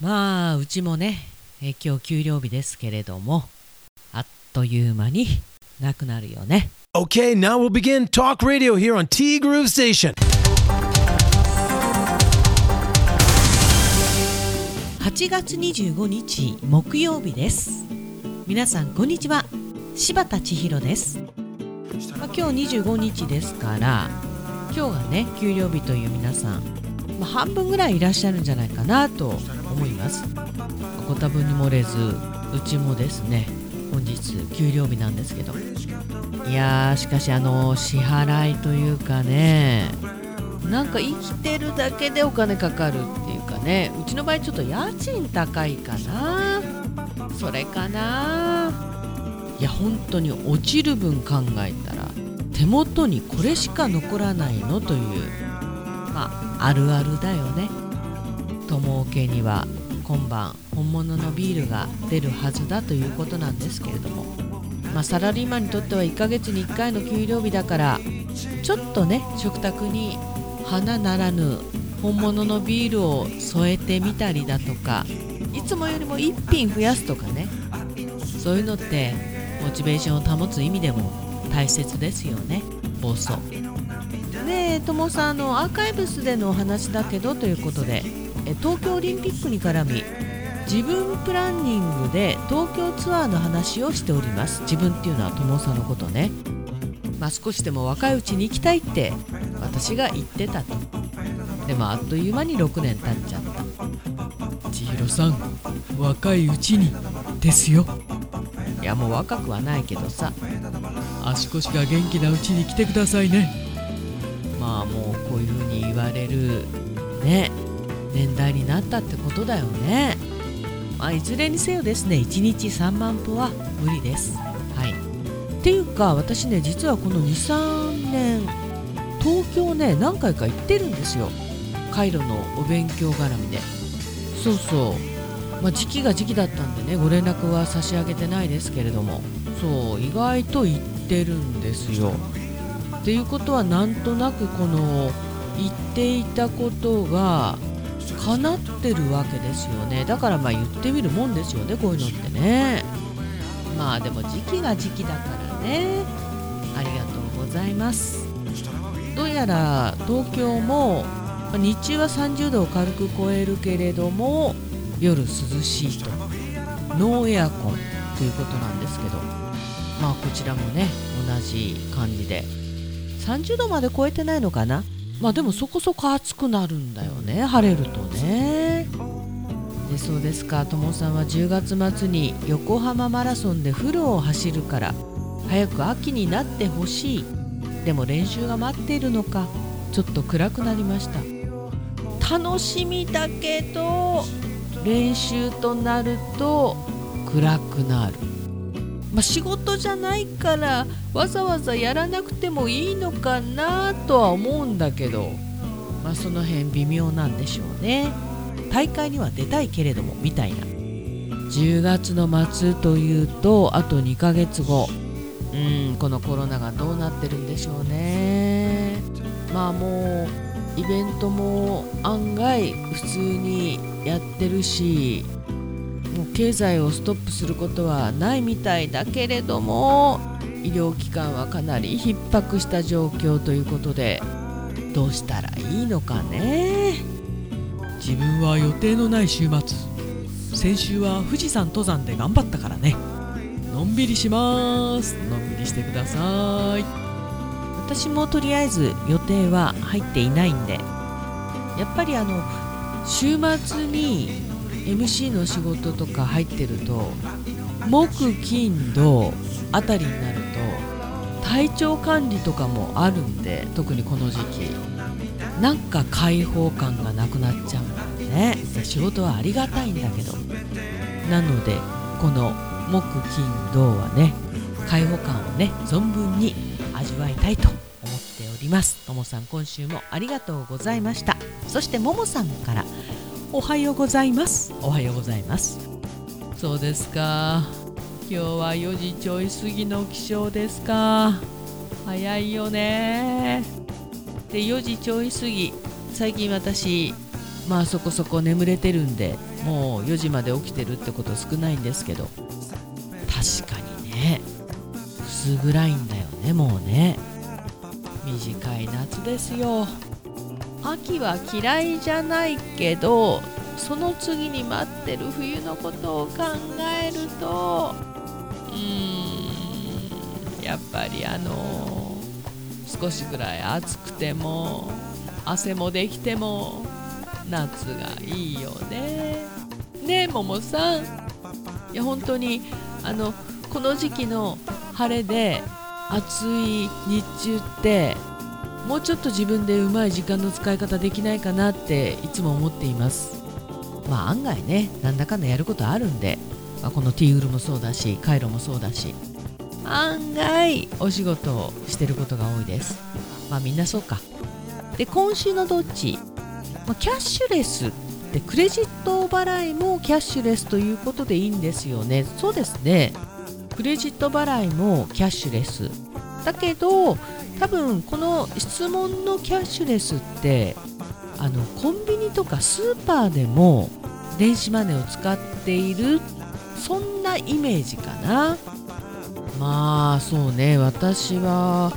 まあうちもねえ今日給料日ですけれどもあっという間になくなるよね。Okay, now we'll begin talk radio here on T Groove Station. 8月25日木曜日です。皆さんこんにちは。柴田千尋です、まあ、今日25日ですから今日がね給料日という皆さん、まあ、半分ぐらいいらっしゃるんじゃないかなと思います。ご多分に漏れずうちもですね本日給料日なんですけど。いやーしかしあの支払いというかねなんか生きてるだけでお金かかるっていうかねうちの場合ちょっと家賃高いかな。それかな。いや本当に落ちる分考えたら手元にこれしか残らないのという。まああるあるだよね。友家には。今晩本物のビールが出るはずだということなんですけれども。まあ、サラリーマンにとっては1ヶ月に1回の給料日だからちょっとね食卓に花ならぬ本物のビールを添えてみたりだとかいつもよりも1品増やすとかね。そういうのってモチベーションを保つ意味でも大切ですよね。放送でともさんのアーカイブスでのお話だけどということで東京オリンピックに絡み自分プランニングで東京ツアーの話をしております。自分っていうのは友さんのことね。まあ少しでも若いうちに行きたいって私が言ってたと。でもあっという間に6年経っちゃった。千尋さん若いうちにですよ。いやもう若くはないけどさ。足腰が元気なうちに来てくださいね。まあもうこういう風に言われるね年代になったってことだよね。まあ、いずれにせよですね1日3万歩は無理です。はい、っていうか私ね実はこの23年東京ね何回か行ってるんですよ。カイロのお勉強絡みで。そうそう、まあ、時期が時期だったんでねご連絡は差し上げてないですけれども。そう意外と行ってるんですよ。っていうことはなんとなくこの言っていたことが叶ってるわけですよね。だからまあ言ってみるもんですよねこういうのってね。まあでも時期が時期だからね。ありがとうございます。どうやら東京も日中は30度を軽く超えるけれども夜涼しいと。ノーエアコンということなんですけど。まあこちらもね同じ感じで。30度まで超えてないのかな？まあでもそこそこ暑くなるんだよね晴れるとね。でそうですか。ともさんは10月末に横浜マラソンでフルを走るから早く秋になってほしい。でも練習が待っているのか。ちょっと暗くなりました。楽しみだけど練習となると暗くなるまあ、仕事じゃないからわざわざやらなくてもいいのかなとは思うんだけど、まあ、その辺微妙なんでしょうね。大会には出たいけれどもみたいな。10月の末というとあと2ヶ月後。うんこのコロナがどうなってるんでしょうね。まあもうイベントも案外普通にやってるしもう経済をストップすることはないみたいだけれども医療機関はかなり逼迫した状況ということでどうしたらいいのかね？自分は予定のない週末。先週は富士山登山で頑張ったからね。のんびりします。のんびりしてください。私もとりあえず予定は入っていないんでやっぱりあの週末に MC の仕事とか入ってると木金土あたりになると体調管理とかもあるんで特にこの時期。なんか開放感がなくなっちゃうんだよね。仕事はありがたいんだけど。なのでこの木金土はね開放感をね存分に味わいたいと思っております。ともさん今週もありがとうございました。そしてももさんからおはようございます。おはようございます。そうですか。今日は4時ちょい過ぎの起床ですか。早いよね。で4時ちょい過ぎ。最近私まあそこそこ眠れてるんでもう4時まで起きてるってこと少ないんですけど。確かにね。薄暗いんだよねもうね。短い夏ですよ。秋は嫌いじゃないけどその次に待ってる冬のことを考えるとうんやっぱりあの少しぐらい暑くても汗もできても夏がいいよね。ねえももさん。いや本当にあのこの時期の晴れで暑い日中ってもうちょっと自分でうまい時間の使い方できないかなっていつも思っています。まあ案外ねなんだかんだやることあるんで、まあ、このティーウルもそうだしカイロもそうだし案外お仕事をしてることが多いです。まあみんなそうか。で今週のどっち、まあ、キャッシュレスでクレジット払いもキャッシュレスということでいいんですよね。そうですね。クレジット払いもキャッシュレス。だけど多分この質問のキャッシュレスってあのコンビニとかスーパーでも電子マネーを使っているそんなイメージかな。まあそうね。私は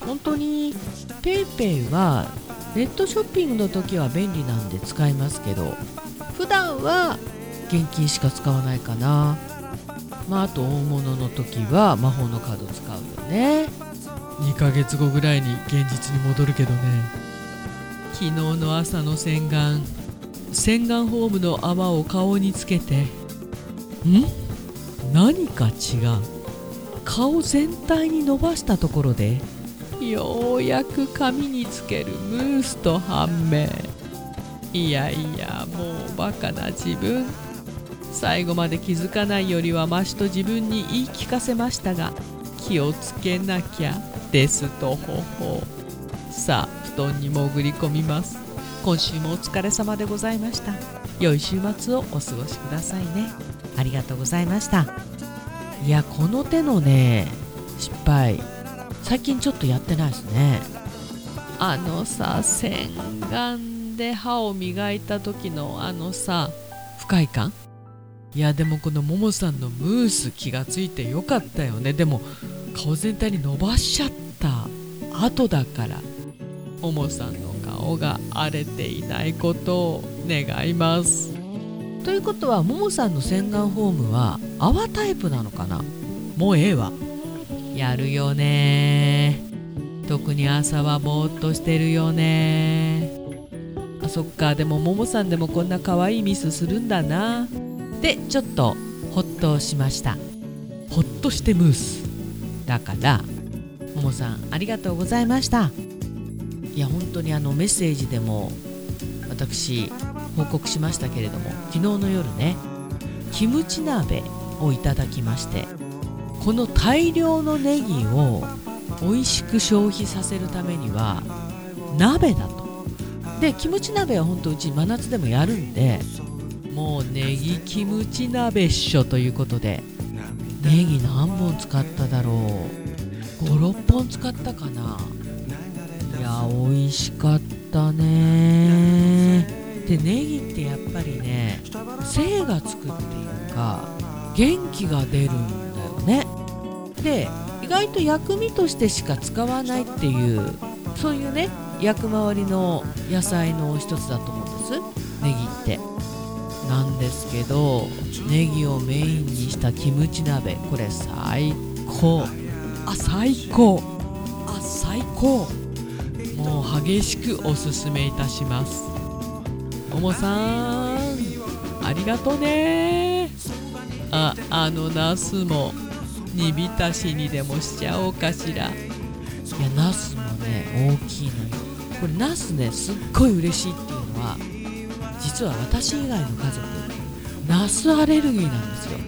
本当に PayPay はネットショッピングの時は便利なんで使いますけど普段は現金しか使わないかな。まああと大物の時は魔法のカード使うよね。2ヶ月後ぐらいに現実に戻るけどね。昨日の朝の洗顔。洗顔フォームの泡を顔につけて。ん？何か違う。顔全体に伸ばしたところで。ようやく髪につけるムースと判明。いやいやもうバカな自分。最後まで気づかないよりはマシと自分に言い聞かせましたが気をつけなきゃですとほほさあ布団に潜り込みます。今週もお疲れ様でございました。良い週末をお過ごしくださいね。ありがとうございました。いやこの手のね失敗最近ちょっとやってないですね。あのさ洗顔で歯を磨いた時のあのさ不快感？いやでもこのももさんのムース気がついてよかったよね。でも顔全体に伸ばしちゃった。後だから。ももさんの顔が荒れていないことを願います。ということはももさんの洗顔フォームは泡タイプなのかな？もうええわ。やるよね。特に朝はぼーっとしてるよね。あそっか。でもももさんでもこんな可愛いミスするんだなでちょっとほっとしました。ほっとしてムース。だからももさんありがとうございました。いや本当にあのメッセージでも私報告しましたけれども昨日の夜ねキムチ鍋をいただきましてこの大量のネギを美味しく消費させるためには鍋だと。でキムチ鍋は本当うち真夏でもやるんでもうネギキムチ鍋っしょということでネギ何本使っただろう。56本使ったかな。いや美味しかったね。でネギってやっぱりね精がつくっていうか元気が出るんだよね。で意外と薬味としてしか使わないっていうそういうね役回りの野菜の一つだと思うんです。ネギってなんですけどネギをメインにしたキムチ鍋これ最高。あ最高。あ最高。もう激しくおすすめいたします。ももさんありがとね。ああのナスも煮浸しにでもしちゃおうかしら。いやナスもね大きいのよ。これナスねすっごい嬉しいっていう。実は私以外の家族ナスアレルギーなんですよ。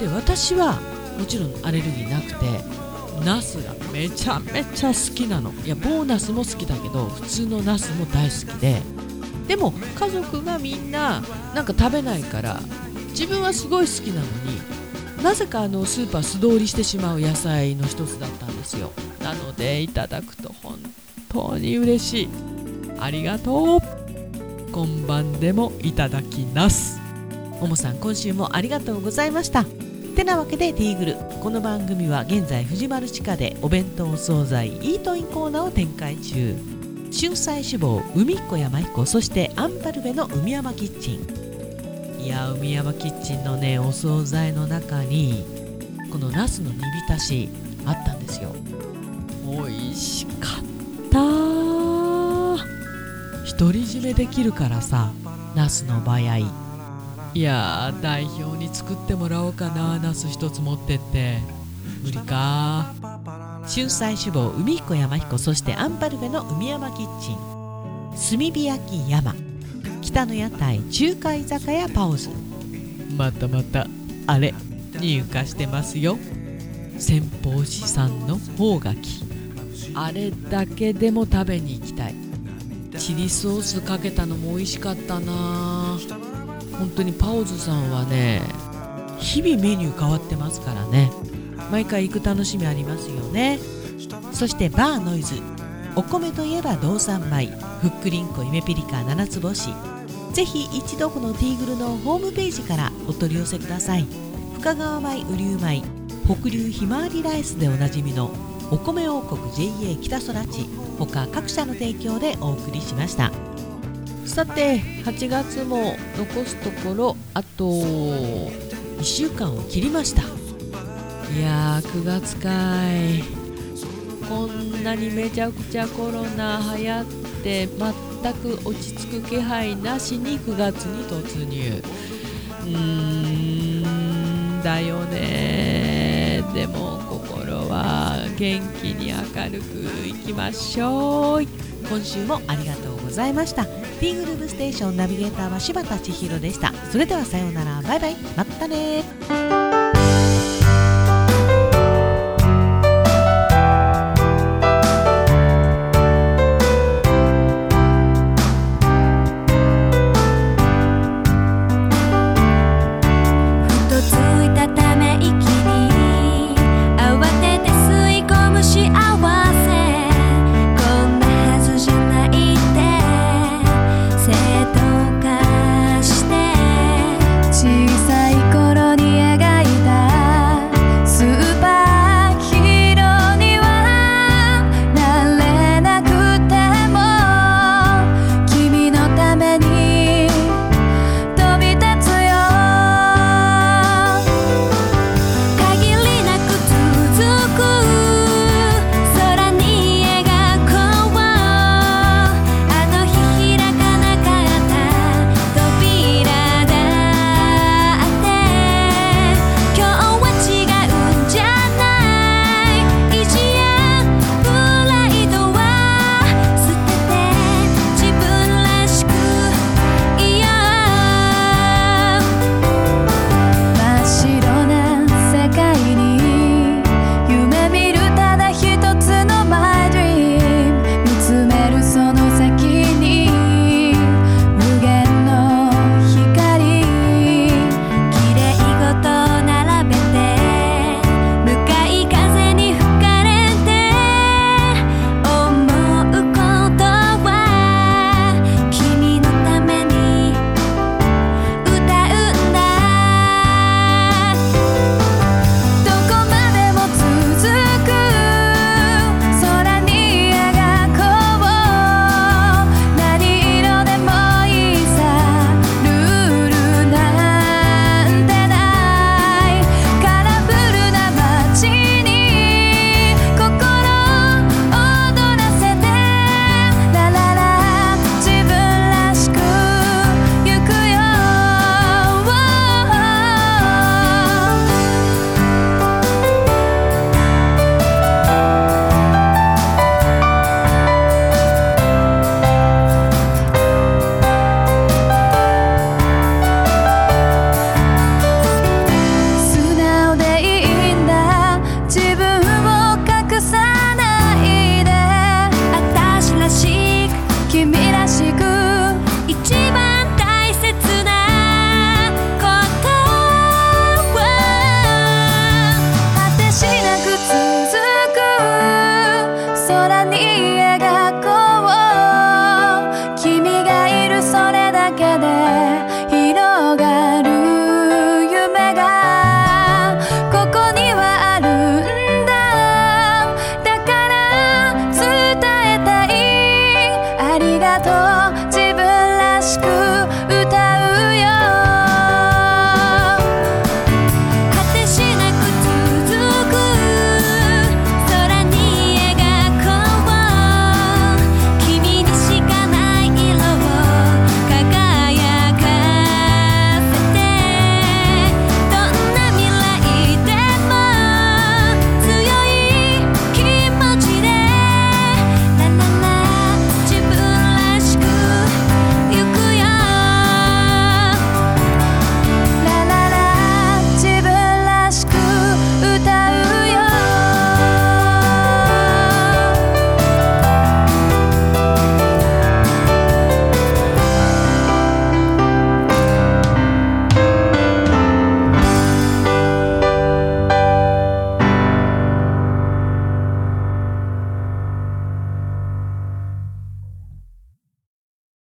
で私はもちろんアレルギーなくてナスがめちゃめちゃ好きなの。いやボーナスも好きだけど普通のナスも大好きで。でも家族がみんななんか食べないから自分はすごい好きなのになぜかあのスーパー素通りしてしまう野菜の一つだったんですよ。なのでいただくと本当に嬉しい。ありがとう。今晩でもいただきますももさん今週もありがとうございましたてなわけでティーグルこの番組は現在藤丸地下でお弁当お惣菜イートインコーナーを展開中春菜志望海彦山彦そしてアンパルベの海山キッチンいや海山キッチンのねお惣菜の中にこのナスの煮浸しあったんですよ美味しかっ独り占めできるからさナスの場合。いやー代表に作ってもらおうかなナス一つ持ってって。無理か。春菜志望海彦山彦そしてアンパルフェの海山キッチン。炭火焼き山。北の屋台中華居酒屋パオズ。またまたあれ入荷してますよ。先方市産の方がきあれだけでも食べに行きたいチリソースかけたのも美味しかったな。本当にパオズさんはね日々メニュー変わってますからね。毎回行く楽しみありますよね。そしてバーノイズ。お米といえば道産米。ふっくりんこゆめピリカ七つ星。ぜひ一度このティーグルのホームページからお取り寄せください。深川米雨竜米北流ひまわりライスでおなじみのお米王国 JA 北空地他各社の提供でお送りしました。さて8月も残すところあと1週間を切りました。いやー9月かい。こんなにめちゃくちゃコロナ流行って全く落ち着く気配なしに9月に突入。うーんだよねでも元気に明るくいきましょう。今週もありがとうございました。T グループステーションナビゲーターは柴田千尋でした。それではさようなら。バイバイ。またね que mira と